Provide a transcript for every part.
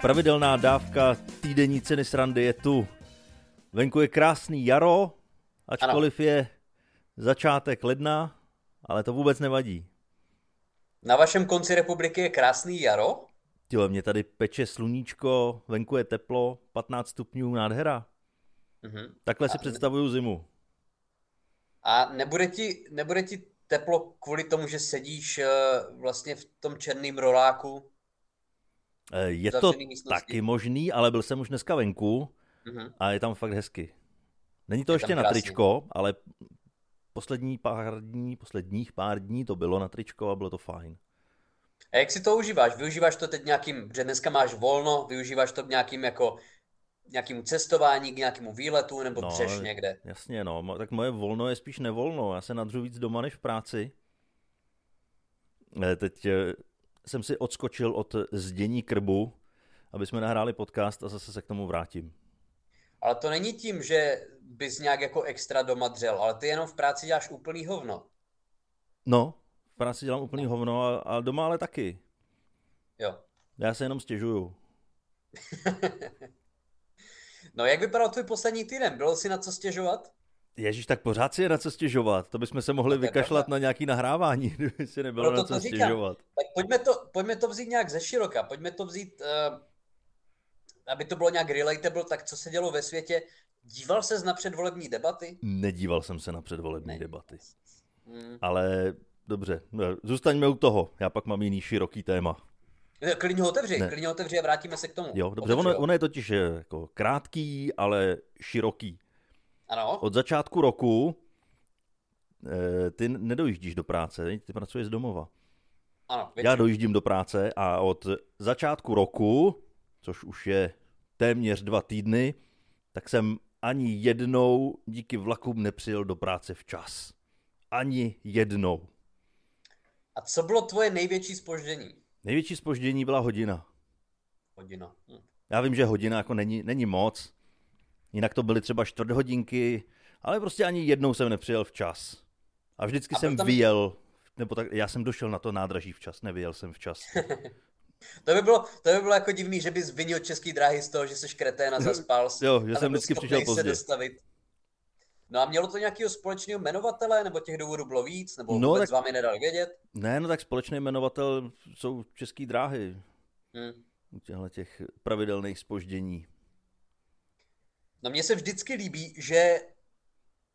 Pravidelná dávka týdenní ceny srandy je tu. Venku je krásný jaro, ačkoliv ano. je začátek ledna, ale to vůbec nevadí. Na vašem konci republiky je krásný jaro? Tyhle, mě tady peče sluníčko, venku je teplo, 15 stupňů, nádhera. Mm-hmm. Takhle a si představuju zimu. A nebude ti, nebude ti teplo kvůli tomu, že sedíš uh, vlastně v tom černém roláku? Eh, je to taky možný, ale byl jsem už dneska venku mm-hmm. a je tam fakt hezky. Není to je ještě na tričko, ale poslední pár dní, posledních pár dní to bylo na tričko a bylo to fajn. A jak si to užíváš? Využíváš to teď nějakým, že dneska máš volno, využíváš to nějakým jako nějakému cestování, k nějakému výletu nebo no, dřeš někde? Jasně, no. Tak moje volno je spíš nevolno. Já se nadřu víc doma než v práci. Eh, teď eh, jsem si odskočil od zdění krbu, aby jsme nahráli podcast a zase se k tomu vrátím. Ale to není tím, že bys nějak jako extra doma dřel, ale ty jenom v práci děláš úplný hovno. No, v práci dělám úplný hovno a, a doma ale taky. Jo. Já se jenom stěžuju. no jak vypadal tvůj poslední týden? Bylo si na co stěžovat? Ježíš, tak pořád si je na co stěžovat. To bychom se mohli to vykašlat pravda. na nějaký nahrávání, kdyby si nebylo Proto na co stěžovat. Tak pojďme to, pojďme to vzít nějak ze široka. Pojďme to vzít, uh, aby to bylo nějak relatable, tak co se dělo ve světě. Díval ses na předvolební debaty? Nedíval jsem se na předvolební ne. debaty. Hmm. Ale dobře, zůstaňme u toho. Já pak mám jiný široký téma. Klidně ho otevři, ne. klidně ho otevři a vrátíme se k tomu. Jo, dobře, ono, ono je totiž eh, jako krátký, ale široký. Ano. Od začátku roku eh, ty nedojíždíš do práce, ty pracuješ z domova. Ano, Já dojíždím do práce a od začátku roku, což už je téměř dva týdny, tak jsem ani jednou díky vlakům nepřijel do práce včas. Ani jednou. A co bylo tvoje největší spoždění? Největší spoždění byla hodina. Hodina. Hm. Já vím, že hodina jako není, není moc, Jinak to byly třeba čtvrt hodinky, ale prostě ani jednou jsem nepřijel včas. A vždycky a jsem tam... vyjel, nebo tak, já jsem došel na to nádraží včas, nevyjel jsem včas. to, by bylo, to by bylo jako divný, že bys vinil český dráhy z toho, že jsi kretén a zaspal. jo, že jsem vždycky přišel pozdě. dostavit. No a mělo to nějakého společného jmenovatele, nebo těch důvodů bylo víc, nebo no, vůbec tak... vám je nedal vědět? Ne, no tak společný jmenovatel jsou český dráhy. Hmm. U těchto těch pravidelných spoždění. No mně se vždycky líbí, že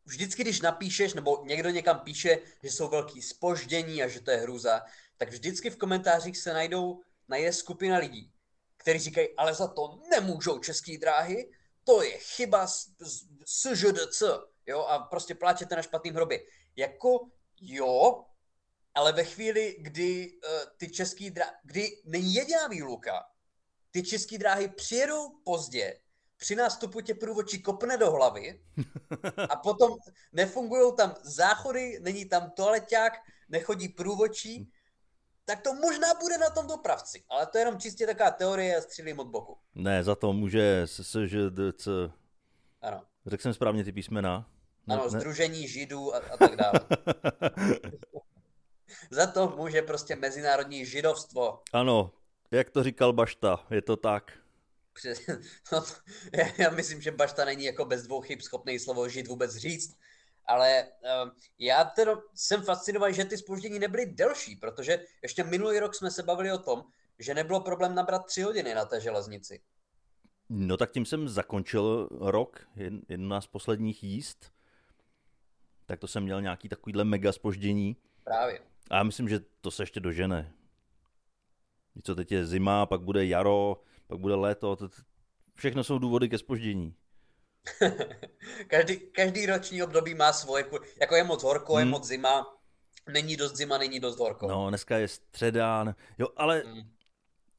vždycky, když napíšeš, nebo někdo někam píše, že jsou velký spoždění a že to je hruza, tak vždycky v komentářích se najdou, najde skupina lidí, kteří říkají, ale za to nemůžou české dráhy, to je chyba SŽDC, jo, a prostě pláčete na špatným hrobě. Jako, jo, ale ve chvíli, kdy uh, ty český dráhy, kdy není jediná výluka, ty české dráhy přijedou pozdě, při nástupu tě průvočí kopne do hlavy a potom nefungují tam záchody, není tam toaleťák, nechodí průvočí, tak to možná bude na tom dopravci. Ale to je jenom čistě taková teorie a střílím od boku. Ne, za to může SŽDC. Ano. Řekl jsem správně ty písmena. Ne, ano, ne. Združení židů a, a tak dále. za to může prostě mezinárodní židovstvo. Ano, jak to říkal Bašta, je to tak. No, já myslím, že Bašta není jako bez dvou chyb schopný slovo žít vůbec říct, ale uh, já teda jsem fascinovaný, že ty spoždění nebyly delší, protože ještě minulý rok jsme se bavili o tom, že nebylo problém nabrat tři hodiny na té železnici. No tak tím jsem zakončil rok, jedna z posledních jíst. Tak to jsem měl nějaký takovýhle mega spoždění. Právě. A já myslím, že to se ještě dožene. Co teď je zima, pak bude jaro, pak bude léto, to, všechno jsou důvody ke spoždění. každý, každý roční období má svoje, jako je moc horko, hmm. je moc zima, není dost zima, není dost horko. No, dneska je středán, jo, ale hmm.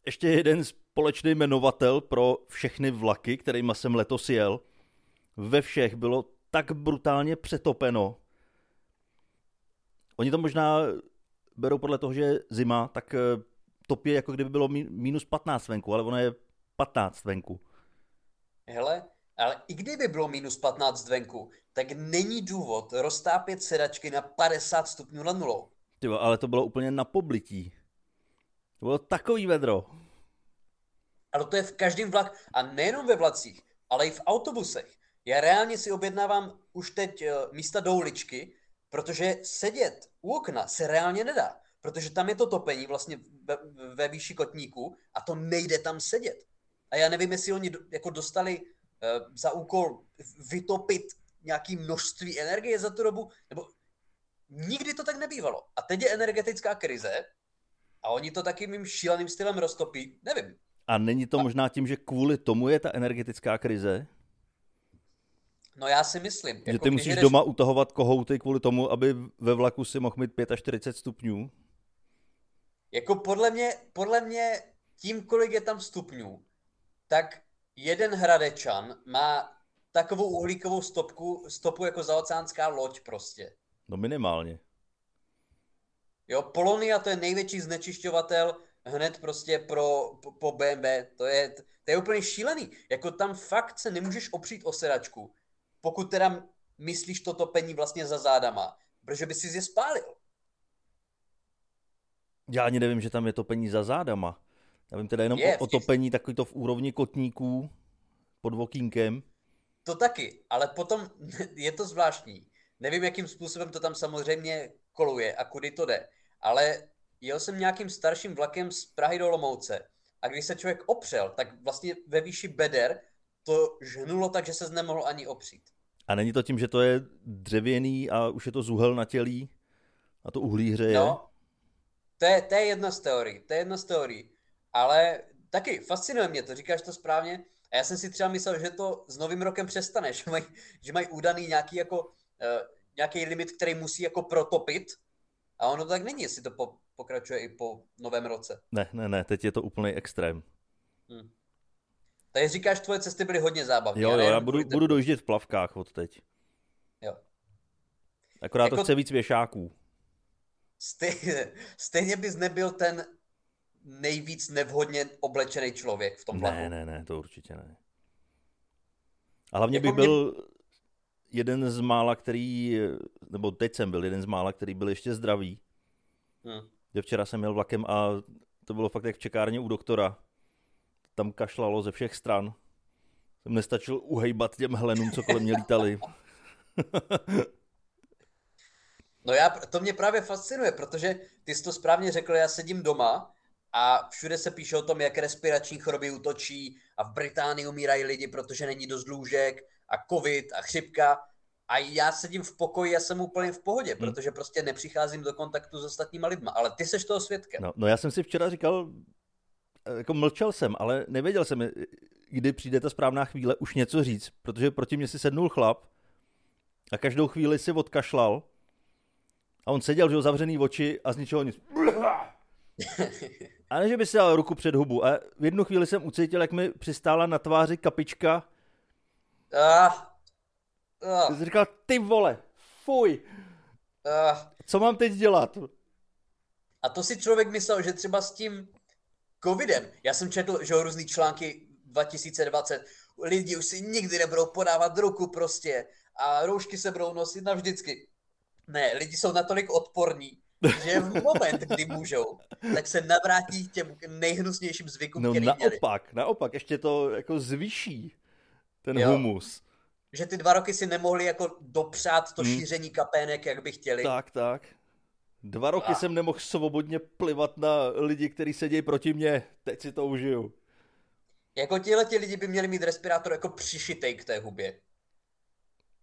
ještě jeden společný jmenovatel pro všechny vlaky, kterýma jsem letos jel, ve všech bylo tak brutálně přetopeno. Oni to možná berou podle toho, že je zima, tak eh, topě, jako kdyby bylo minus 15 venku, ale ono je 15 venku. Hele, ale i kdyby bylo minus 15 venku, tak není důvod roztápět sedačky na 50 stupňů na nulou. Tyvo, ale to bylo úplně na poblití. To bylo takový vedro. Ale to je v každém vlaku. A nejenom ve vlacích, ale i v autobusech. Já reálně si objednávám už teď uh, místa do uličky, protože sedět u okna se reálně nedá. Protože tam je to topení vlastně ve, ve výši kotníku a to nejde tam sedět. A já nevím, jestli oni do, jako dostali uh, za úkol vytopit nějaké množství energie za tu dobu, nebo nikdy to tak nebývalo. A teď je energetická krize a oni to takým šíleným stylem roztopí, nevím. A není to a... možná tím, že kvůli tomu je ta energetická krize? No já si myslím. Že jako ty musíš jdeš... doma utahovat kohouty kvůli tomu, aby ve vlaku si mohl mít 45 stupňů? Jako podle mě, podle mě tím, kolik je tam stupňů, tak jeden hradečan má takovou uhlíkovou stopku, stopu jako zaoceánská loď prostě. No minimálně. Jo, Polonia to je největší znečišťovatel hned prostě pro, po, po BMW. To je, to je úplně šílený. Jako tam fakt se nemůžeš opřít o sedačku, pokud teda myslíš to topení vlastně za zádama, protože by si je spálil. Já ani nevím, že tam je topení za zádama. Já vím teda jenom je, o, o topení takový to v úrovni kotníků pod vokínkem. To taky, ale potom je to zvláštní. Nevím, jakým způsobem to tam samozřejmě koluje a kudy to jde, ale jel jsem nějakým starším vlakem z Prahy do Lomouce a když se člověk opřel, tak vlastně ve výši beder to žhnulo tak, že se nemohl ani opřít. A není to tím, že to je dřevěný a už je to zuhel na tělí a to uhlí hřeje? No, to je, to je jedna z teorií, to je jedna z teorií. Ale taky fascinuje mě to, říkáš to správně. A já jsem si třeba myslel, že to s novým rokem přestane, že mají, že mají údaný nějaký jako, uh, nějaký limit, který musí jako protopit. A ono to tak není, jestli to po, pokračuje i po novém roce. Ne, ne, ne, teď je to úplný extrém. Hmm. Takže říkáš, tvoje cesty byly hodně zábavné. Jo, jo, já budu, budu dojíždět v plavkách od teď. Jo. Akorát jako... to chce víc věšáků. Stejně, stejně bys nebyl ten nejvíc nevhodně oblečený člověk v tom vlaku. Ne, ne, ne, to určitě ne. A hlavně jako bych mě... byl jeden z mála, který, nebo teď jsem byl jeden z mála, který byl ještě zdravý. Hmm. Že včera jsem měl vlakem a to bylo fakt jak v čekárně u doktora. Tam kašlalo ze všech stran. Jsem nestačil uhejbat těm helenům, co kolem mě lítali. no já, to mě právě fascinuje, protože ty jsi to správně řekl, já sedím doma a všude se píše o tom, jak respirační choroby útočí a v Británii umírají lidi, protože není dost lůžek a covid a chřipka a já sedím v pokoji a jsem úplně v pohodě, hmm. protože prostě nepřicházím do kontaktu s ostatníma lidma, ale ty seš toho svědkem. No, no já jsem si včera říkal, jako mlčel jsem, ale nevěděl jsem, kdy přijde ta správná chvíle už něco říct, protože proti mě si sednul chlap a každou chvíli si odkašlal a on seděl, že ho zavřený oči a z ničeho nic. A ne, že by si dal ruku před hubu. A v jednu chvíli jsem ucítil, jak mi přistála na tváři kapička. Ah. Ah. Říkal, ty vole, fuj. Ah. Co mám teď dělat? A to si člověk myslel, že třeba s tím covidem, já jsem četl, že různý články 2020, lidi už si nikdy nebudou podávat ruku prostě a roušky se budou nosit navždycky. Ne, lidi jsou natolik odporní, že v moment, kdy můžou, tak se navrátí k těm nejhnusnějším zvykům, no, který naopak, měli. naopak, ještě to jako zvýší ten jo. humus. Že ty dva roky si nemohli jako dopřát to hmm. šíření kapének, jak by chtěli. Tak, tak. Dva roky ah. jsem nemohl svobodně plivat na lidi, kteří sedějí proti mně. Teď si to užiju. Jako tihle ti lidi by měli mít respirátor jako přišitej k té hubě.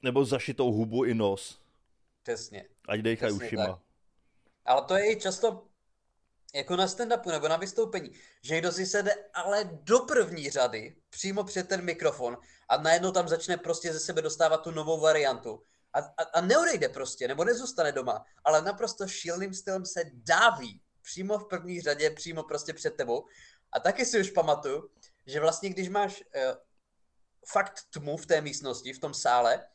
Nebo zašitou hubu i nos. Přesně. Ať dejchají ušima. Tak. Ale to je i často jako na stand-upu nebo na vystoupení, že kdo si sede ale do první řady, přímo před ten mikrofon a najednou tam začne prostě ze sebe dostávat tu novou variantu a, a, a neodejde prostě, nebo nezůstane doma, ale naprosto šíleným stylem se dáví přímo v první řadě, přímo prostě před tebou. A taky si už pamatuju, že vlastně když máš uh, fakt tmu v té místnosti, v tom sále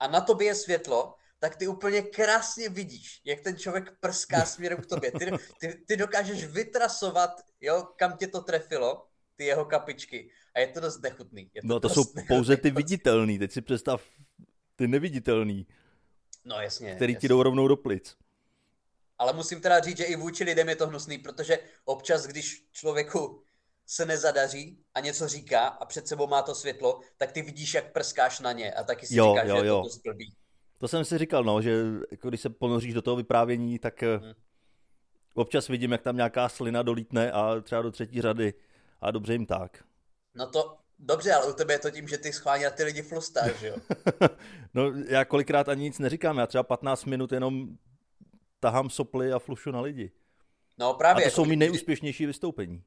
a na tobě je světlo, tak ty úplně krásně vidíš, jak ten člověk prská směrem k tobě. Ty, ty, ty dokážeš vytrasovat, jo, kam tě to trefilo, ty jeho kapičky. A je to dost nechutný. Je to no to jsou nechutný. pouze ty viditelný, teď si představ ty neviditelný. No jasně. Který jasně. ti jdou rovnou do plic. Ale musím teda říct, že i vůči lidem je to hnusný, protože občas, když člověku se nezadaří a něco říká a před sebou má to světlo, tak ty vidíš, jak prskáš na ně a taky si jo, říkáš, jo, že jo. to zblbý. To jsem si říkal, no, že jako když se ponoříš do toho vyprávění, tak hmm. občas vidím, jak tam nějaká slina dolítne a třeba do třetí řady a dobře jim tak. No to, dobře, ale u tebe je to tím, že ty schválně na ty lidi flustáš, jo? no já kolikrát ani nic neříkám, já třeba 15 minut jenom tahám soply a flušu na lidi. No právě. A to jsou mi nejúspěšnější vystoupení.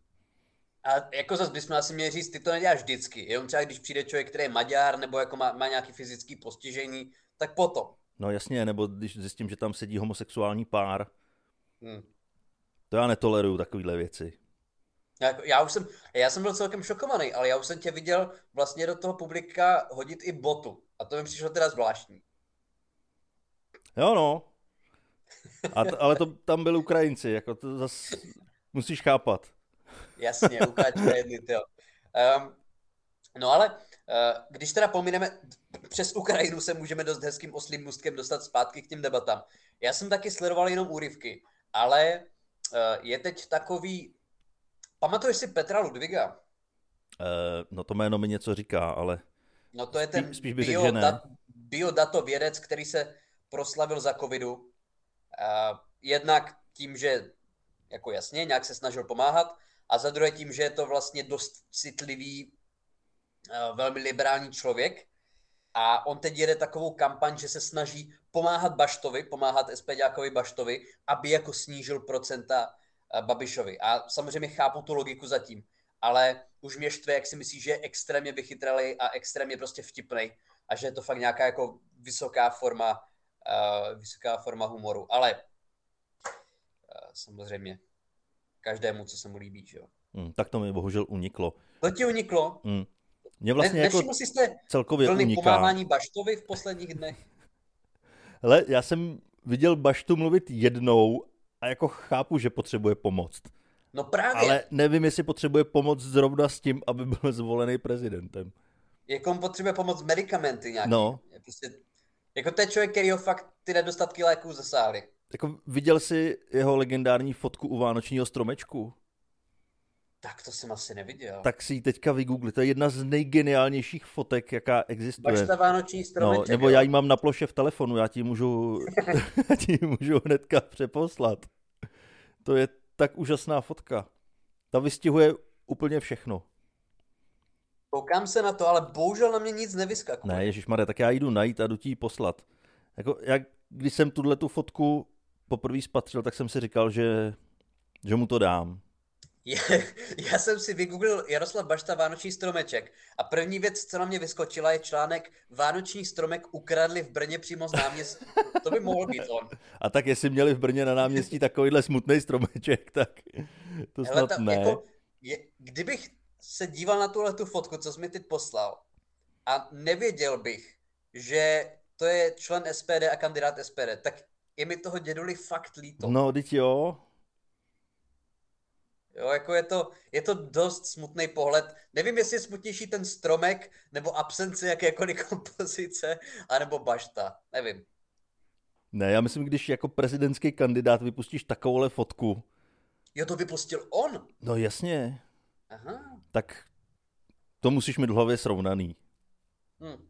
A jako zase bychom asi měli říct, ty to neděláš vždycky. Jenom třeba když přijde člověk, který je Maďar nebo jako má, má nějaký fyzický postižení, tak potom. No jasně, nebo když zjistím, že tam sedí homosexuální pár. Hmm. To já netoleruju takovéhle věci. Já, jako, já už jsem, já jsem byl celkem šokovaný, ale já už jsem tě viděl vlastně do toho publika hodit i botu. A to mi přišlo teda zvláštní. Jo no. A t, ale to tam byli Ukrajinci, jako to zase musíš chápat. Jasně, ukáčka jedny, jo. Um, no ale uh, když teda pomineme, přes Ukrajinu se můžeme dost hezkým oslým můstkem dostat zpátky k těm debatám. Já jsem taky sledoval jenom úryvky, ale uh, je teď takový... Pamatuješ si Petra Ludviga? Uh, no to jméno mi něco říká, ale... No to je ten spíš, spíš bio, řekl, dat, biodato vědec, který se proslavil za covidu. Uh, jednak tím, že jako jasně, nějak se snažil pomáhat, a za druhé tím, že je to vlastně dost citlivý, eh, velmi liberální člověk a on teď jede takovou kampaň, že se snaží pomáhat Baštovi, pomáhat SPDákovi Baštovi, aby jako snížil procenta eh, Babišovi. A samozřejmě chápu tu logiku zatím, ale už mě štve, jak si myslí, že je extrémně vychytralý a extrémně prostě vtipný a že je to fakt nějaká jako vysoká forma, uh, vysoká forma humoru. Ale uh, samozřejmě každému, co se mu líbí, že jo. Hmm, tak to mi bohužel uniklo. To ti uniklo? Hmm. Mě vlastně ne, jako si jste celkově uniká. pomáhání Baštovi v posledních dnech? Hele, já jsem viděl Baštu mluvit jednou a jako chápu, že potřebuje pomoc. No právě. Ale nevím, jestli potřebuje pomoc zrovna s tím, aby byl zvolený prezidentem. Jako on potřebuje pomoc s medicamenty nějaký. No. Prostě, jako to je člověk, který ho fakt ty nedostatky léků zasáhly. Jako viděl jsi jeho legendární fotku u Vánočního stromečku? Tak to jsem asi neviděl. Tak si ji teďka vygoogli, to je jedna z nejgeniálnějších fotek, jaká existuje. Bašta Vánoční stromeček, no, Nebo já ji mám na ploše v telefonu, já ti můžu, já ti můžu hnedka přeposlat. To je tak úžasná fotka. Ta vystihuje úplně všechno. Koukám se na to, ale bohužel na mě nic nevyskakuje. Ne, Maria, tak já jdu najít a jdu ti ji poslat. Jako, jak, když jsem tuhle tu fotku poprvé spatřil, tak jsem si říkal, že, že mu to dám. já jsem si vygooglil Jaroslav Bašta Vánoční stromeček a první věc, co na mě vyskočila, je článek Vánoční stromek ukradli v Brně přímo z náměstí. To by mohl být on. A tak jestli měli v Brně na náměstí takovýhle smutný stromeček, tak to snad Hele, ta, ne. Jako, je, kdybych se díval na tuhle tu fotku, co jsi mi teď poslal, a nevěděl bych, že to je člen SPD a kandidát SPD, tak je mi toho děduli fakt líto. No, teď jo. Jo, jako je to, je to dost smutný pohled. Nevím, jestli je smutnější ten stromek, nebo absence jakékoliv kompozice, anebo bašta. Nevím. Ne, já myslím, když jako prezidentský kandidát vypustíš takovouhle fotku. Jo, to vypustil on? No jasně. Aha. Tak to musíš mít v hlavě srovnaný. Hmm.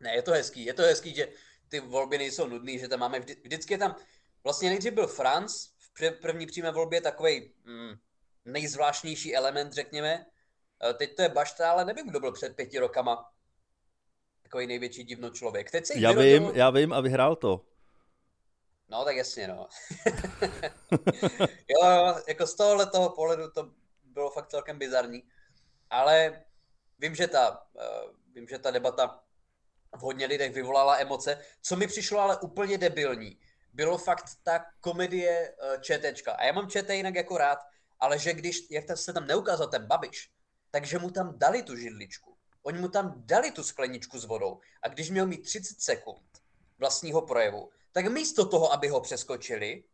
Ne, je to hezký, je to hezký, že ty volby nejsou nudný, že tam máme vždy, vždycky je tam, vlastně nejdřív byl Franz v první přímé volbě takový mm, nejzvláštnější element, řekněme. E, teď to je Bašta, ale nevím, kdo byl před pěti rokama takový největší divno člověk. Teď se já vyrodil... vím, já vím a vyhrál to. No, tak jasně, no. jo, jo, jako z tohohle toho pohledu to bylo fakt celkem bizarní. Ale vím, že ta, uh, vím, že ta debata v hodně lidech vyvolala emoce. Co mi přišlo ale úplně debilní, bylo fakt ta komedie uh, ČTčka. A já mám ČT jinak jako rád, ale že když, jak se tam neukázal ten Babiš, takže mu tam dali tu židličku. Oni mu tam dali tu skleničku s vodou. A když měl mít 30 sekund vlastního projevu, tak místo toho, aby ho přeskočili,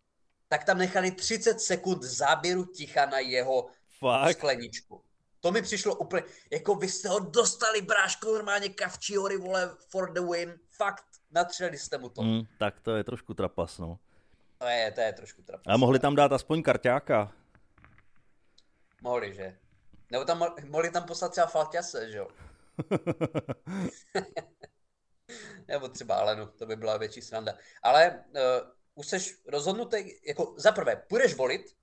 tak tam nechali 30 sekund záběru ticha na jeho Fakt? skleničku. To mi přišlo úplně, jako vy jste ho dostali, bráško, normálně kavčíhory, vole, for the win. Fakt, natřeli jste mu to. Mm, tak to je trošku trapas, no. To je, to je trošku trapas. A mohli tam dát aspoň karťáka. Mohli, že? Nebo tam mohli tam poslat třeba Falťase, že jo? Nebo třeba Alenu, to by byla větší sranda. Ale uh, už jsi rozhodnutý, jako za prvé, půjdeš volit?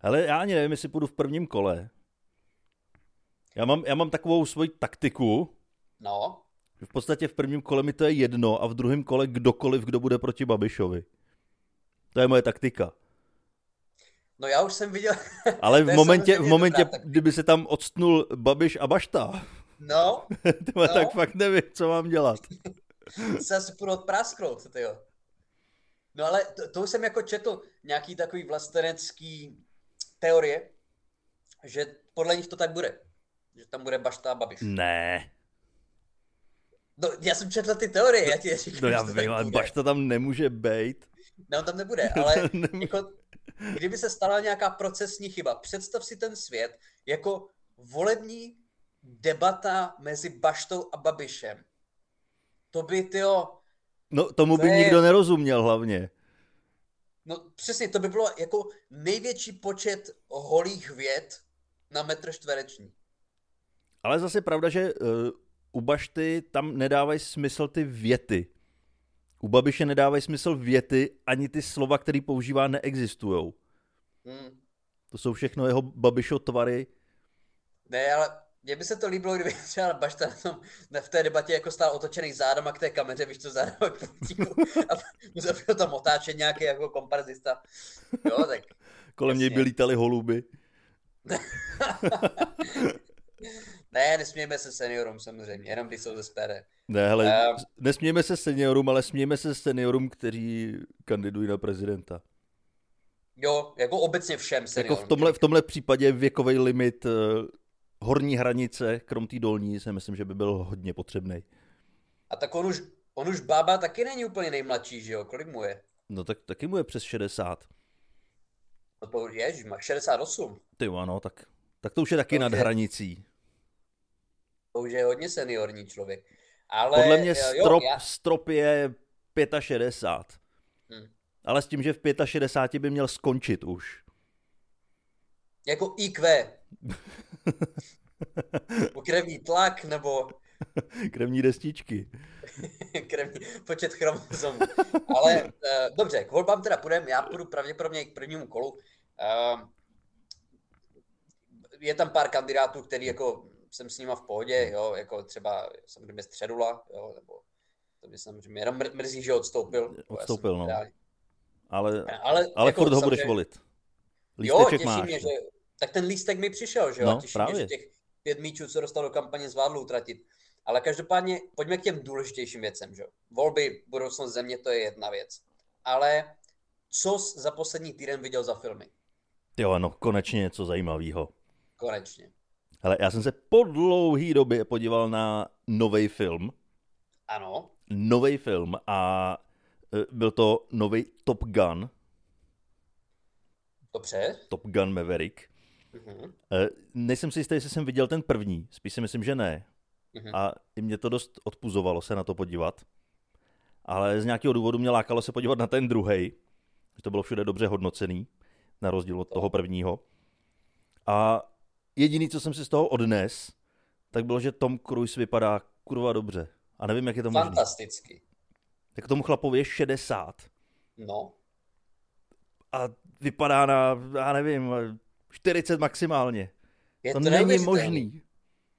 Ale já ani nevím, jestli půjdu v prvním kole. Já mám, já mám takovou svoji taktiku. No. V podstatě v prvním kole mi to je jedno a v druhém kole kdokoliv, kdo bude proti Babišovi. To je moje taktika. No já už jsem viděl... Ale v momentě, v momentě kdyby se tam odstnul Babiš a Bašta, no, no. tak fakt nevím, co mám dělat. se asi půjdu odprásknout, jo. No ale to, to jsem jako četl nějaký takový vlastenecký teorie, že podle nich to tak bude. Že tam bude Bašta a Babiš. Ne. No, já jsem četl ty teorie, já ti říkám, No já vím, ale Bašta tam nemůže být. Ne, on tam nebude, ale jako, kdyby se stala nějaká procesní chyba, představ si ten svět jako volební debata mezi Baštou a Babišem. To by, tyjo... No, tomu to by je... nikdo nerozuměl hlavně. No přesně, to by bylo jako největší počet holých věd na metr čtvereční. Ale zase pravda, že uh, u Bašty tam nedávají smysl ty věty. U Babiše nedávají smysl věty, ani ty slova, které používá, neexistují. Hmm. To jsou všechno jeho Babišo tvary. Ne, ale mně by se to líbilo, kdyby třeba Bašta na tom, v té debatě jako stál otočený zádama k té kameře, víš co, zádama k pultíku a musel tam otáčet nějaký jako komparzista. Jo, tak. Kolem něj by lítali holuby. ne, nesmějeme se seniorům samozřejmě, jenom ty jsou ze SPD. Ne, hele, um, nesmějeme se seniorům, ale smějeme se seniorům, kteří kandidují na prezidenta. Jo, jako obecně všem seniorům. Jako v tomhle, v tomhle případě věkový limit uh, horní hranice, krom té dolní, si myslím, že by byl hodně potřebný. A tak on už, on už bába taky není úplně nejmladší, že jo? Kolik mu je? No tak taky mu je přes 60. No to je, že má 68. Ty ano, tak, tak to už je taky to nad je, hranicí. To už je hodně seniorní člověk. Ale, Podle mě strop, jo, já... strop je 65. Hmm. Ale s tím, že v 65 by měl skončit už. Jako IQ. krevní tlak, nebo... Krevní destičky. Krevní, počet chromozomů. Ale uh, dobře, k volbám teda půjdeme, já půjdu pravděpodobně k prvnímu kolu. Uh, je tam pár kandidátů, který jako jsem s nima v pohodě, jo, jako třeba samozřejmě Středula, jo, nebo to by samozřejmě jenom mrzí, že odstoupil. Odstoupil, no. Ale, ale, ale jako, furt ho budeš volit. Lísteček jo, těší máš. mě, že tak ten lístek mi přišel, že jo? No, Těší mě, že těch pět míčů, co dostal do kampaně, zvládl utratit. Ale každopádně pojďme k těm důležitějším věcem, že jo? Volby, budoucnost země, to je jedna věc. Ale co jsi za poslední týden viděl za filmy? Jo, no konečně něco zajímavého. Konečně. Hele, já jsem se po dlouhý době podíval na nový film. Ano. Nový film a e, byl to nový Top Gun. Dobře. Top Gun Maverick. Uh-huh. Nejsem si jistý, jestli jsem viděl ten první, spíš si myslím, že ne. Uh-huh. A i mě to dost odpuzovalo se na to podívat. Ale z nějakého důvodu mě lákalo se podívat na ten druhý, že to bylo všude dobře hodnocený, na rozdíl od toho prvního. A jediný, co jsem si z toho odnes, tak bylo, že Tom Cruise vypadá kurva dobře. A nevím, jak je to možné. Fantasticky. Tak tomu chlapovi je 60. No. A vypadá na, já nevím, 40 maximálně. Je to, to není možný.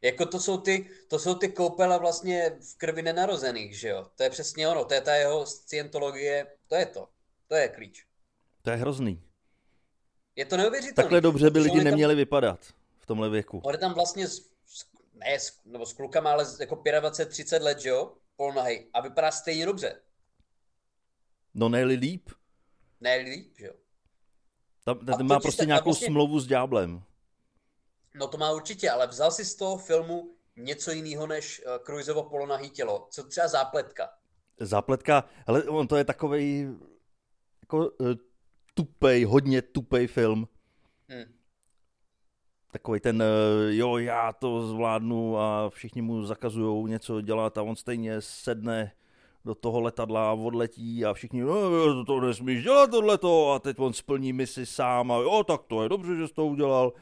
Jako to jsou, ty, to jsou ty koupela vlastně v krvi nenarozených, že jo? To je přesně ono, to je ta jeho scientologie, to je to. To je klíč. To je hrozný. Je to neuvěřitelné. Takhle dobře by lidi neměli tam, vypadat v tomhle věku. On je tam vlastně, s, ne, s, nebo s klukama, ale jako 25-30 let, že jo? Polnahej. A vypadá stejně dobře. No ne líp. Ne líp, že jo? Tam, ten má prostě nějakou vlastně... smlouvu s ďáblem. No to má určitě, ale vzal si z toho filmu něco jiného než uh, Cruiseovo polonahý tělo. Co třeba zápletka? Zápletka, ale on to je takový jako uh, tupej, hodně tupej film. Hmm. Takový ten, uh, jo, já to zvládnu a všichni mu zakazují něco dělat a on stejně sedne do toho letadla odletí a všichni, no, to nesmíš dělat tohleto a teď on splní misi sám a jo, tak to je dobře, že jsi to udělal.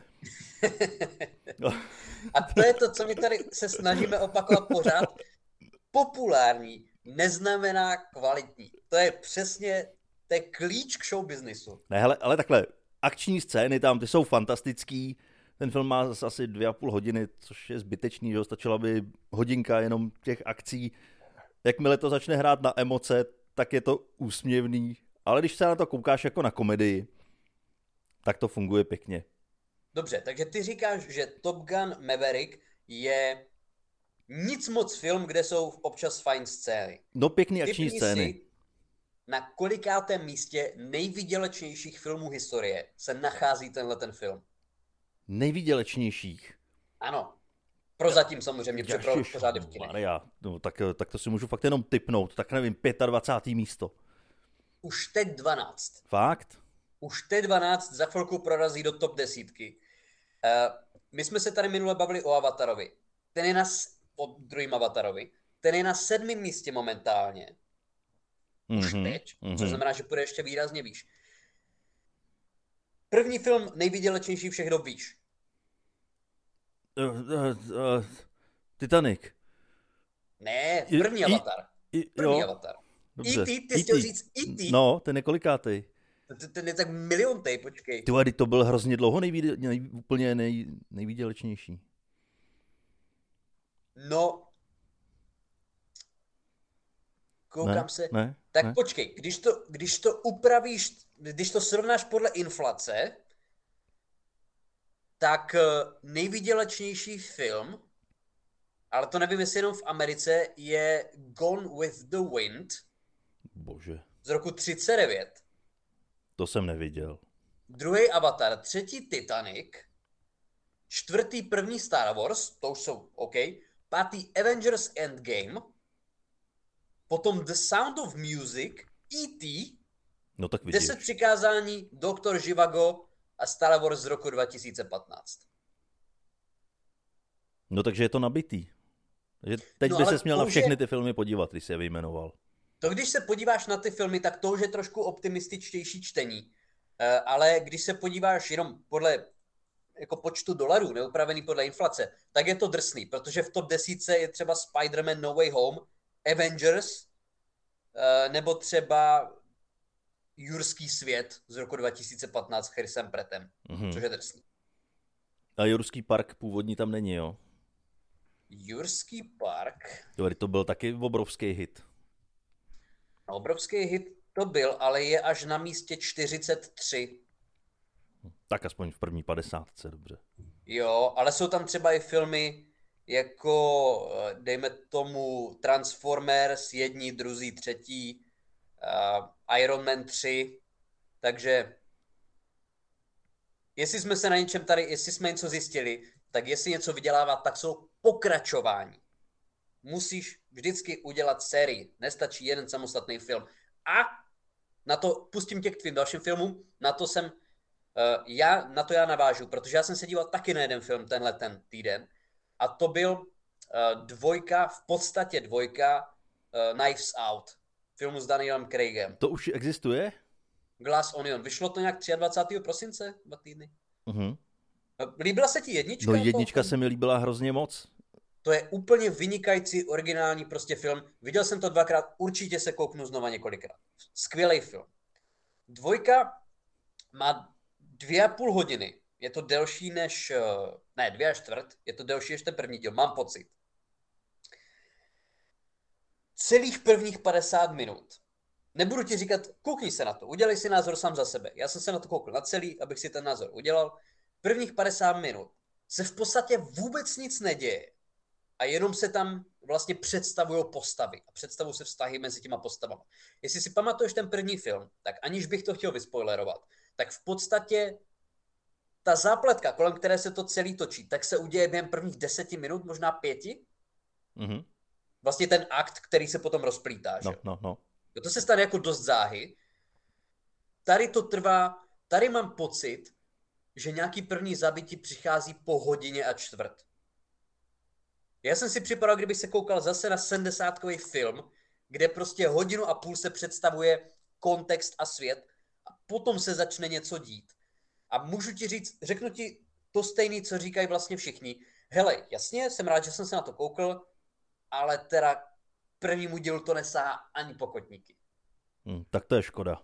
a to je to, co my tady se snažíme opakovat pořád. Populární neznamená kvalitní. To je přesně, to je klíč k show businessu. Ne, hele, ale takhle, akční scény tam, ty jsou fantastický, ten film má asi dvě a půl hodiny, což je zbytečný, že stačila by hodinka jenom těch akcí. Jakmile to začne hrát na emoce, tak je to úsměvný, ale když se na to koukáš jako na komedii, tak to funguje pěkně. Dobře, takže ty říkáš, že Top Gun Maverick je nic moc film, kde jsou občas fajn scény. No pěkný akční scény. Na kolikátém místě nejvydělečnějších filmů historie se nachází tenhle ten film? nejvýdělečnějších. Ano. Prozatím samozřejmě, protože pro, pořád je v kinech. Maria, no, tak, tak to si můžu fakt jenom typnout, tak nevím, 25. místo. Už teď 12. Fakt? Už teď 12 za chvilku prorazí do top desítky. Uh, my jsme se tady minule bavili o Avatarovi. Ten je na, o druhým Avatarovi. Ten je na sedmém místě momentálně. Už mm-hmm, teď. Mm-hmm. Což znamená, že půjde ještě výrazně výš. První film nejvydělečnější všech dob víš. Uh, uh, uh, Titanic. Ne, první I, Avatar. I, první jo. Avatar. Dobře. E.T., ty jsi chtěl říct E.T.? No, ten je kolikátej? Ten, je tak miliontej, počkej. Ty to byl hrozně dlouho nejvíde, nej, úplně nej, nejvýdělečnější. No, koukám ne, se. Ne, tak ne. počkej, když to, když to upravíš, když to srovnáš podle inflace, tak eh, nejvydělečnější film, ale to nevím, jestli jenom v Americe, je Gone with the Wind. Bože. Z roku 39. To jsem neviděl. Druhý Avatar, třetí Titanic, čtvrtý první Star Wars, to už jsou OK, pátý Avengers Endgame, potom The Sound of Music, E.T., no tak vidíš. Deset přikázání, Doktor Živago a Star Wars z roku 2015. No takže je to nabitý. Takže teď no, by se měl na všechny je... ty filmy podívat, když se je vyjmenoval. To když se podíváš na ty filmy, tak to už je trošku optimističtější čtení. Uh, ale když se podíváš jenom podle jako počtu dolarů, neupravený podle inflace, tak je to drsný, protože v top desíce je třeba Spider-Man No Way Home, Avengers, uh, nebo třeba Jurský svět z roku 2015 s Chrisem Pretem, mm-hmm. což je drsný. A Jurský park původní tam není, jo? Jurský park. Dobrý, to byl taky obrovský hit. No, obrovský hit to byl, ale je až na místě 43. Tak aspoň v první 50, dobře. Jo, ale jsou tam třeba i filmy jako, eh, dejme tomu, Transformers, jední, druzí, třetí, uh, Iron Man 3, takže jestli jsme se na něčem tady, jestli jsme něco zjistili, tak jestli něco vydělává, tak jsou pokračování. Musíš vždycky udělat sérii, nestačí jeden samostatný film. A na to pustím tě k tvým dalším filmům, na to jsem, uh, já, na to já navážu, protože já jsem se díval taky na jeden film tenhle ten týden a to byl uh, dvojka, v podstatě dvojka uh, Knives Out filmu s Danielem Craigem. To už existuje? Glass Onion. Vyšlo to nějak 23. prosince, dva týdny. Uh-huh. Líbila se ti jednička? No jednička se mi líbila hrozně moc. To je úplně vynikající, originální prostě film. Viděl jsem to dvakrát, určitě se kouknu znova několikrát. Skvělý film. Dvojka má dvě a půl hodiny. Je to delší než, eh, ne, dvě a čtvrt, je to delší než ten první díl, mám pocit celých prvních 50 minut. Nebudu ti říkat, koukni se na to, udělej si názor sám za sebe. Já jsem se na to koukl na celý, abych si ten názor udělal. Prvních 50 minut se v podstatě vůbec nic neděje. A jenom se tam vlastně představují postavy a představují se vztahy mezi těma postavami. Jestli si pamatuješ ten první film, tak aniž bych to chtěl vyspoilerovat, tak v podstatě ta zápletka, kolem které se to celý točí, tak se uděje během prvních deseti minut, možná pěti. Mm-hmm vlastně ten akt, který se potom rozplítá. No, že? no, no. To se stane jako dost záhy. Tady to trvá, tady mám pocit, že nějaký první zabití přichází po hodině a čtvrt. Já jsem si připadal, kdybych se koukal zase na 70 film, kde prostě hodinu a půl se představuje kontext a svět a potom se začne něco dít. A můžu ti říct, řeknu ti to stejné, co říkají vlastně všichni. Hele, jasně, jsem rád, že jsem se na to koukl, ale teda prvnímu dílu to nesá ani pokotníky. Hmm, tak to je škoda.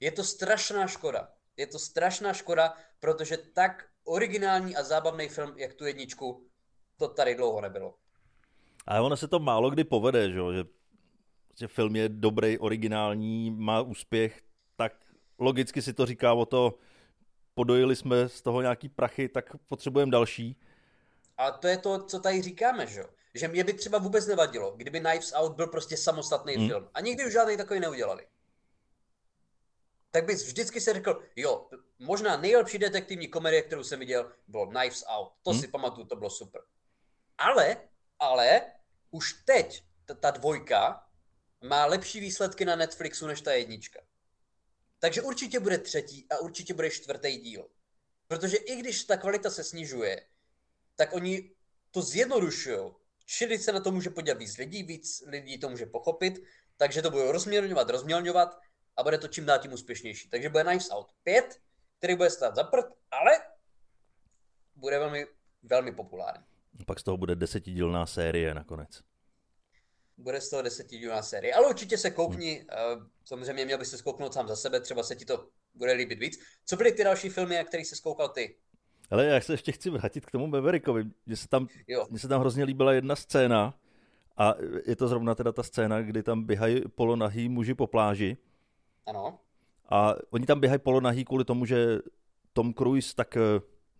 Je to strašná škoda. Je to strašná škoda, protože tak originální a zábavný film, jak tu jedničku, to tady dlouho nebylo. A ono se to málo kdy povede, že, že, že film je dobrý, originální, má úspěch, tak logicky si to říká o to, podojili jsme z toho nějaký prachy, tak potřebujeme další. A to je to, co tady říkáme, že Že mě by třeba vůbec nevadilo, kdyby Knives Out byl prostě samostatný hmm. film. A nikdy už žádný takový neudělali. Tak bys vždycky si řekl, jo, možná nejlepší detektivní komedie, kterou jsem viděl, bylo Knives Out. To hmm. si pamatuju, to bylo super. Ale, ale, už teď ta, ta dvojka má lepší výsledky na Netflixu než ta jednička. Takže určitě bude třetí a určitě bude čtvrtý díl. Protože i když ta kvalita se snižuje, tak oni to zjednodušují. Čili se na to může podívat víc lidí, víc lidí to může pochopit, takže to bude rozmělňovat, rozmělňovat a bude to čím dál tím úspěšnější. Takže bude Knives Out 5, který bude stát za prd, ale bude velmi, velmi populární. Pak z toho bude desetidílná série nakonec. Bude z toho desetidílná série, ale určitě se koukni, hmm. samozřejmě měl by se skouknout sám za sebe, třeba se ti to bude líbit víc. Co byly ty další filmy, na kterých se skoukal ty? Ale já se ještě chci vrátit k tomu Maverickovi. Mně se tam, mně se tam hrozně líbila jedna scéna a je to zrovna teda ta scéna, kdy tam běhají polonahý muži po pláži. Ano. A oni tam běhají polonahý kvůli tomu, že Tom Cruise tak eh,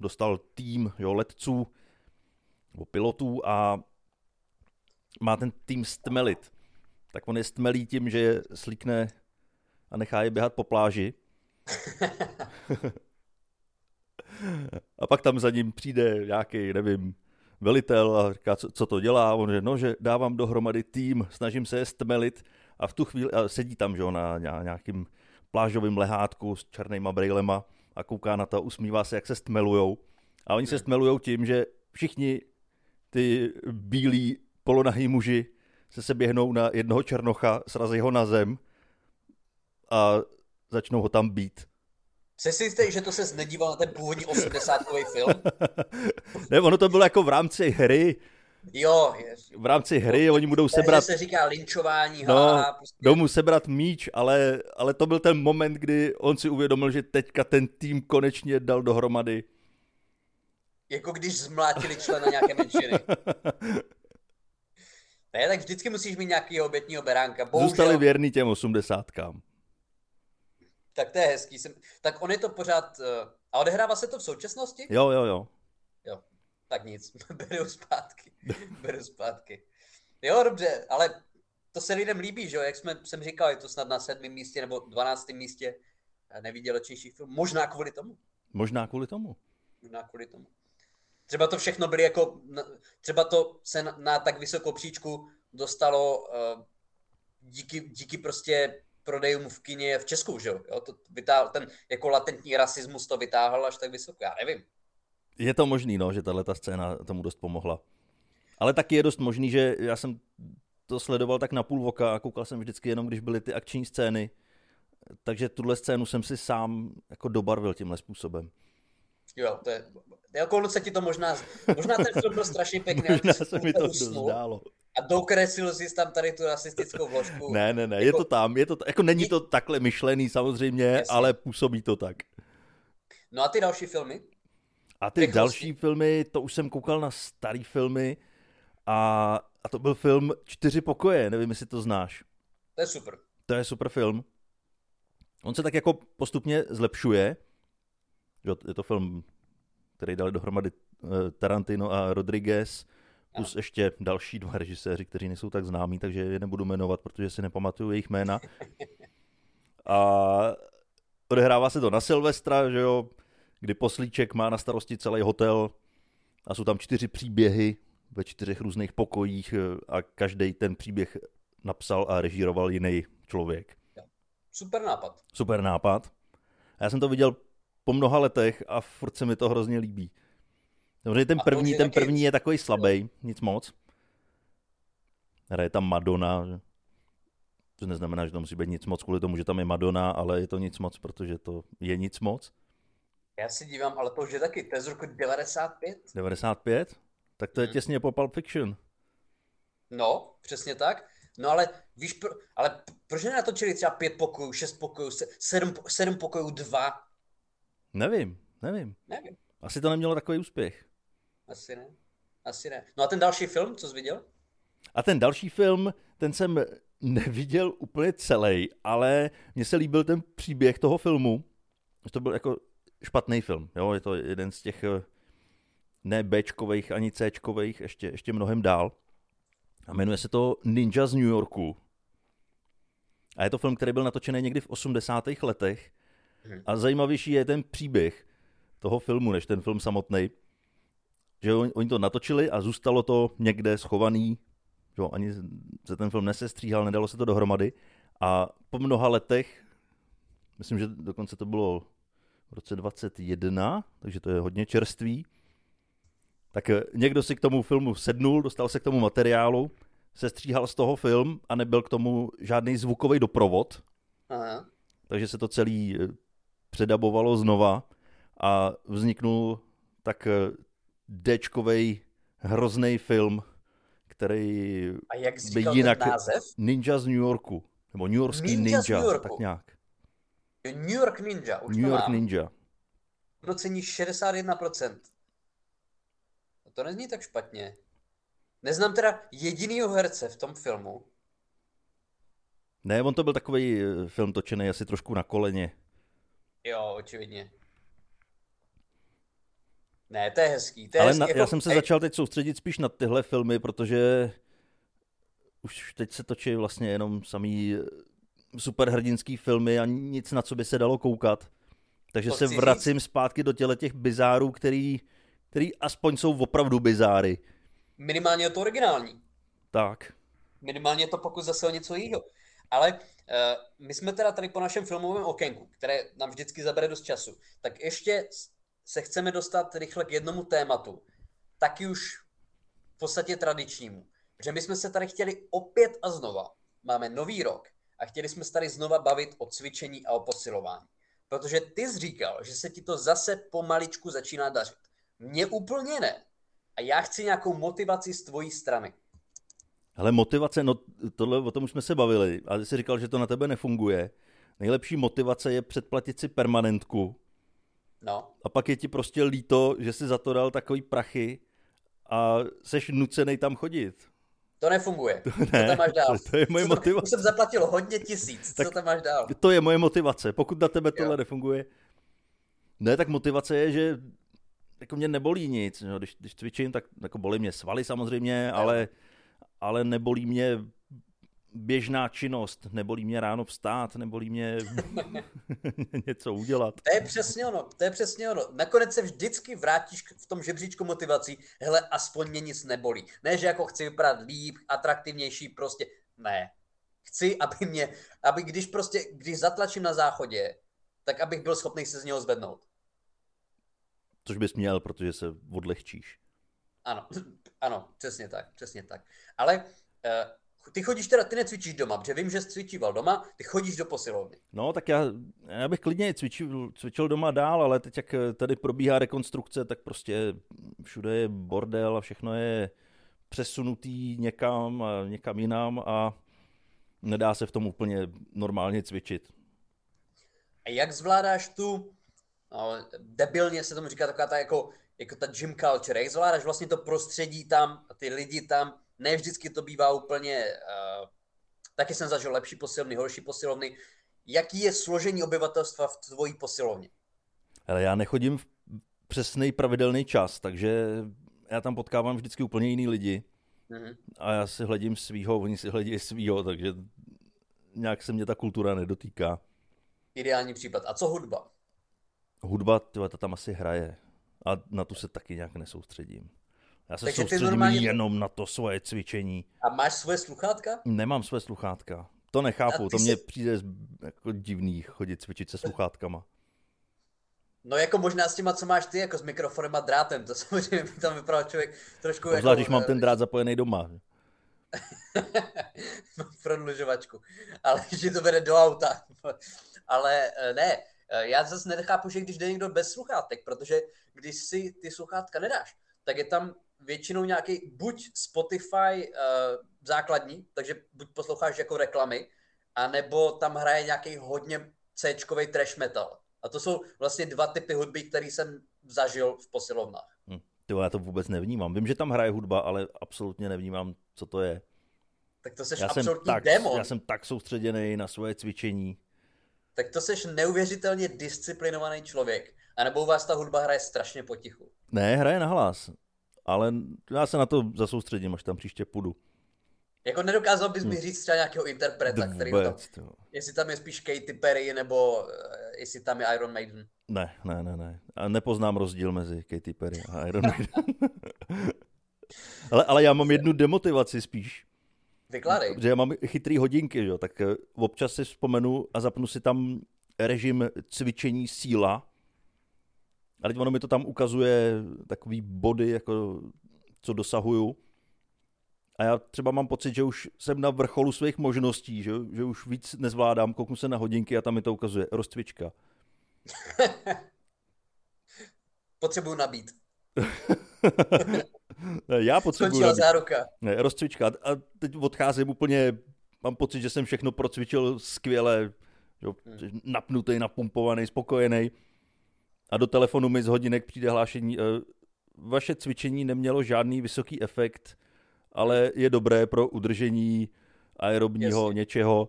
dostal tým jo, letců nebo pilotů a má ten tým stmelit. Tak on je stmelí tím, že je slíkne a nechá je běhat po pláži. A pak tam za ním přijde nějaký, nevím, velitel a říká, co, co to dělá. On že, no, že dávám dohromady tým, snažím se je stmelit a v tu chvíli a sedí tam, že na nějakým plážovým lehátku s černýma brejlema a kouká na to, usmívá se, jak se stmelujou. A oni se stmelujou tím, že všichni ty bílí polonahý muži se se běhnou na jednoho černocha, srazí ho na zem a začnou ho tam být. Jsi si jistý, že to se nedíval na ten původní 80 film? ne, ono to bylo jako v rámci hry. Jo, je. V rámci hry no, oni budou sebrat... se říká linčování. No, prostě... jdou mu sebrat míč, ale, ale to byl ten moment, kdy on si uvědomil, že teďka ten tým konečně dal dohromady. Jako když zmlátili člena nějaké menšiny. ne, tak vždycky musíš mít nějaký obětního beránka. Bohužel... Zůstali věrný těm osmdesátkám. Tak to je hezký. Jsem... Tak on je to pořád... Uh... A odehrává se to v současnosti? Jo, jo, jo. Jo, tak nic. Beru zpátky. Beru zpátky. Jo, dobře, ale to se lidem líbí, že jo? Jak jsme, jsem říkal, je to snad na sedmém místě nebo dvanáctém místě nejvýdělečnější film. Možná kvůli tomu. Možná kvůli tomu. Možná kvůli tomu. Třeba to všechno byly jako, třeba to se na, na tak vysokou příčku dostalo uh, díky, díky prostě prodejům v kině v Česku, že jo? To vytáhl, ten jako latentní rasismus to vytáhl až tak vysoko, já nevím. Je to možný, no, že tahle ta scéna tomu dost pomohla. Ale taky je dost možný, že já jsem to sledoval tak na půl voka a koukal jsem vždycky jenom, když byly ty akční scény. Takže tuhle scénu jsem si sám jako dobarvil tímhle způsobem. Jo, to je, jako se ti to možná, možná ten film byl strašně pěkný. Možná se mi to zdálo. A dokreslil jsi tam tady tu rasistickou vložku. Ne, ne, ne, jako, je to tam, je to, jako není to takhle myšlený samozřejmě, jasně. ale působí to tak. No a ty další filmy? A ty Rychlosti. další filmy, to už jsem koukal na starý filmy a, a to byl film Čtyři pokoje, nevím, jestli to znáš. To je super. To je super film. On se tak jako postupně zlepšuje. Je to film, který dali dohromady eh, Tarantino a Rodriguez plus ještě další dva režiséři, kteří nejsou tak známí, takže je nebudu jmenovat, protože si nepamatuju jejich jména. A odehrává se to na Silvestra, že jo, kdy Poslíček má na starosti celý hotel a jsou tam čtyři příběhy ve čtyřech různých pokojích a každý ten příběh napsal a režíroval jiný člověk. Super nápad. Super nápad. A já jsem to viděl po mnoha letech a furt se mi to hrozně líbí. Dobře, ten první, ten první je takový slabý, nic moc. Hraje tam Madonna. To neznamená, že to musí být nic moc kvůli tomu, že tam je Madonna, ale je to nic moc, protože to je nic moc. Já si dívám, ale to už je taky, to je z roku 95. 95? Tak to je hmm. těsně po Pulp Fiction. No, přesně tak. No ale víš, pro, ale proč nenatočili třeba pět pokojů, šest pokojů, sedm, sedm pokojů, dva? Nevím, nevím. Nevím. Asi to nemělo takový úspěch. Asi ne. Asi ne. No a ten další film, co jsi viděl? A ten další film, ten jsem neviděl úplně celý, ale mně se líbil ten příběh toho filmu. To byl jako špatný film. Jo? Je to jeden z těch eh, ne Bčkových ani Cčkových, ještě, ještě mnohem dál. A jmenuje se to Ninja z New Yorku. A je to film, který byl natočený někdy v 80. letech. A zajímavější je ten příběh toho filmu, než ten film samotný. Že oni, oni to natočili a zůstalo to někde schovaný, že ani se ten film nesestříhal, nedalo se to dohromady. A po mnoha letech, myslím, že dokonce to bylo v roce 21, takže to je hodně čerstvý, tak někdo si k tomu filmu sednul, dostal se k tomu materiálu, sestříhal z toho film a nebyl k tomu žádný zvukový doprovod. Aha. Takže se to celý eh, předabovalo znova a vzniknul tak eh, Dčkovej hrozný film, který a jak by jinak název? Ninja z New Yorku. Nebo New Yorkský Ninja, Ninja tak nějak. New York Ninja, už New York mám. Ninja. Hodnocení 61%. No to nezní tak špatně. Neznám teda jedinýho herce v tom filmu. Ne, on to byl takový eh, film točený asi trošku na koleně. Jo, očividně. Ne, to je hezký. To je Ale hezký, na, jako... já jsem se začal teď soustředit spíš na tyhle filmy, protože už teď se točí vlastně jenom samý eh, superhrdinský filmy a nic, na co by se dalo koukat. Takže to se vracím říct? zpátky do těle těch bizárů, který, který aspoň jsou opravdu bizáry. Minimálně je to originální. Tak. Minimálně je to pokus zase o něco jiného. Ale uh, my jsme teda tady po našem filmovém okénku, které nám vždycky zabere dost času, tak ještě se chceme dostat rychle k jednomu tématu, taky už v podstatě tradičnímu. Že my jsme se tady chtěli opět a znova, máme nový rok a chtěli jsme se tady znova bavit o cvičení a o posilování. Protože ty jsi říkal, že se ti to zase pomaličku začíná dařit. Mně úplně ne. A já chci nějakou motivaci z tvojí strany. Ale motivace, no tohle, o tom už jsme se bavili, ale jsi říkal, že to na tebe nefunguje. Nejlepší motivace je předplatit si permanentku. No. A pak je ti prostě líto, že jsi za to dal takový prachy a seš nucený tam chodit. To nefunguje. To ne, Co tam máš dál? To, to je moje Co motivace. Už jsem zaplatil hodně tisíc. Tak Co tam máš dál? To je moje motivace. Pokud na tebe tohle jo. nefunguje. Ne, tak motivace je, že jako mě nebolí nic. No, když, když cvičím, tak jako bolí mě svaly samozřejmě, ale, ale nebolí mě běžná činnost, nebolí mě ráno vstát, nebolí mě něco udělat. To je přesně ono, to je přesně ono. Nakonec se vždycky vrátíš v tom žebříčku motivací, hele, aspoň mě nic nebolí. Ne, že jako chci vypadat líp, atraktivnější, prostě ne. Chci, aby mě, aby když prostě, když zatlačím na záchodě, tak abych byl schopný se z něho zvednout. Což bys měl, protože se odlehčíš. Ano, ano, přesně tak, přesně tak. Ale uh, ty chodíš teda, ty necvičíš doma, protože vím, že jsi cvičíval doma, ty chodíš do posilovny. No, tak já, já bych klidně cvičil, cvičil doma dál, ale teď jak tady probíhá rekonstrukce, tak prostě všude je bordel a všechno je přesunutý někam a někam jinam a nedá se v tom úplně normálně cvičit. A jak zvládáš tu no, debilně se tomu říká taková ta jako, jako ta gym culture, jak zvládáš vlastně to prostředí tam ty lidi tam, ne vždycky to bývá úplně, uh, taky jsem zažil lepší posilovny, horší posilovny, jaký je složení obyvatelstva v tvojí posilovně? Ale já nechodím v přesný pravidelný čas, takže já tam potkávám vždycky úplně jiný lidi mm-hmm. a já si hledím svýho, oni si hledí svýho, takže nějak se mě ta kultura nedotýká. Ideální případ. A co hudba? Hudba, tyhle, ta tam asi hraje. A na tu se taky nějak nesoustředím. Já se Takže soustředím normálně... jenom na to svoje cvičení. A máš svoje sluchátka? Nemám svoje sluchátka. To nechápu, to mně se... přijde jako divný chodit cvičit se sluchátkama. No jako možná s těma, co máš ty, jako s mikrofonem a drátem, to samozřejmě by tam vypadal člověk trošku Obzvlášť, jako... když mám ten drát zapojený doma. prodlužovačku, ale že to vede do auta. ale eh, ne, eh, já zase nechápu, že když jde někdo bez sluchátek, protože když si ty sluchátka nedáš, tak je tam většinou nějaký buď Spotify uh, základní, takže buď posloucháš jako reklamy, anebo tam hraje nějaký hodně c trash metal. A to jsou vlastně dva typy hudby, které jsem zažil v posilovnách. Hm, to já to vůbec nevnímám. Vím, že tam hraje hudba, ale absolutně nevnímám, co to je. Tak to jsi já absolutní jsem tak, démon. Já jsem tak soustředěný na svoje cvičení. Tak to jsi neuvěřitelně disciplinovaný člověk. A nebo u vás ta hudba hraje strašně potichu. Ne, hraje na hlas. Ale já se na to zasoustředím, až tam příště půjdu. Jako nedokázal bys mi hm. říct třeba nějakého interpreta, Vůbec, který tam, to. jestli tam je spíš Katy Perry, nebo uh, jestli tam je Iron Maiden. Ne, ne, ne, ne. A nepoznám rozdíl mezi Katy Perry a Iron Maiden. ale, ale já mám jednu demotivaci spíš. Vykládej. Že já mám chytrý hodinky, že? tak eh, občas si vzpomenu a zapnu si tam režim cvičení síla. A teď ono mi to tam ukazuje takový body, jako co dosahuju. A já třeba mám pocit, že už jsem na vrcholu svých možností, že, že už víc nezvládám, kouknu se na hodinky a tam mi to ukazuje rozcvička. Potřebuju nabít. já potřebuji Skončila záruka. Ne, rozcvička. A teď odcházím úplně, mám pocit, že jsem všechno procvičil skvěle, že, hmm. napnutý, napumpovaný, spokojený. A do telefonu mi z hodinek přijde hlášení, e, vaše cvičení nemělo žádný vysoký efekt, ale je dobré pro udržení aerobního Jasně. něčeho.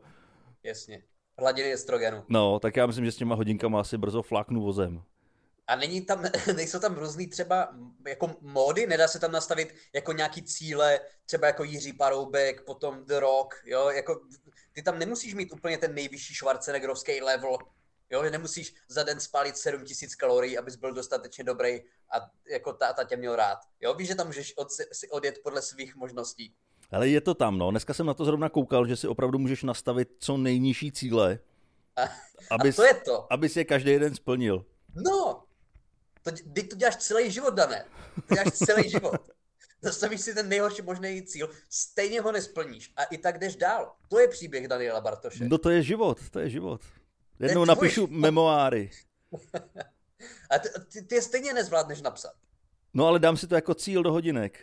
Jasně. Hladiny estrogenu. No, tak já myslím, že s těma hodinkama asi brzo fláknu vozem. A není tam, nejsou tam různý třeba jako módy, nedá se tam nastavit jako nějaký cíle, třeba jako Jiří Paroubek, potom The Rock, jo, jako ty tam nemusíš mít úplně ten nejvyšší Schwarzeneggerovský level, Jo, že nemusíš za den spálit 7000 kalorií, abys byl dostatečně dobrý a jako táta tě měl rád. Jo, víš, že tam můžeš od, si odjet podle svých možností. Ale je to tam, no. Dneska jsem na to zrovna koukal, že si opravdu můžeš nastavit co nejnižší cíle, a, abys, a to je to. Abys je každý jeden splnil. No, to, ty to děláš celý život, Dané. To děláš celý život. Nastavíš si ten nejhorší možný cíl, stejně ho nesplníš a i tak jdeš dál. To je příběh Daniela Bartoše. No to je život, to je život. Jednou napíšu memoáry. A ty, ty, ty je stejně nezvládneš napsat. No ale dám si to jako cíl do hodinek.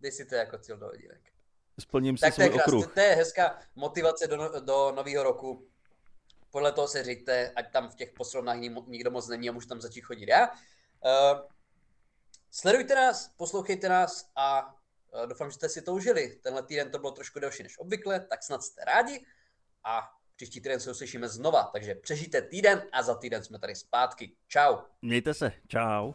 Dej si to jako cíl do hodinek. Splním si tak svůj to okruh. To je hezká motivace do, no, do nového roku. Podle toho se říjte, ať tam v těch poslovnách nikdo moc není a můžu tam začít chodit já. Uh, sledujte nás, poslouchejte nás a uh, doufám, že jste si to užili. Tenhle týden to bylo trošku delší než obvykle, tak snad jste rádi a Příští týden se uslyšíme znova, takže přežijte týden a za týden jsme tady zpátky. Čau. Mějte se. Čau.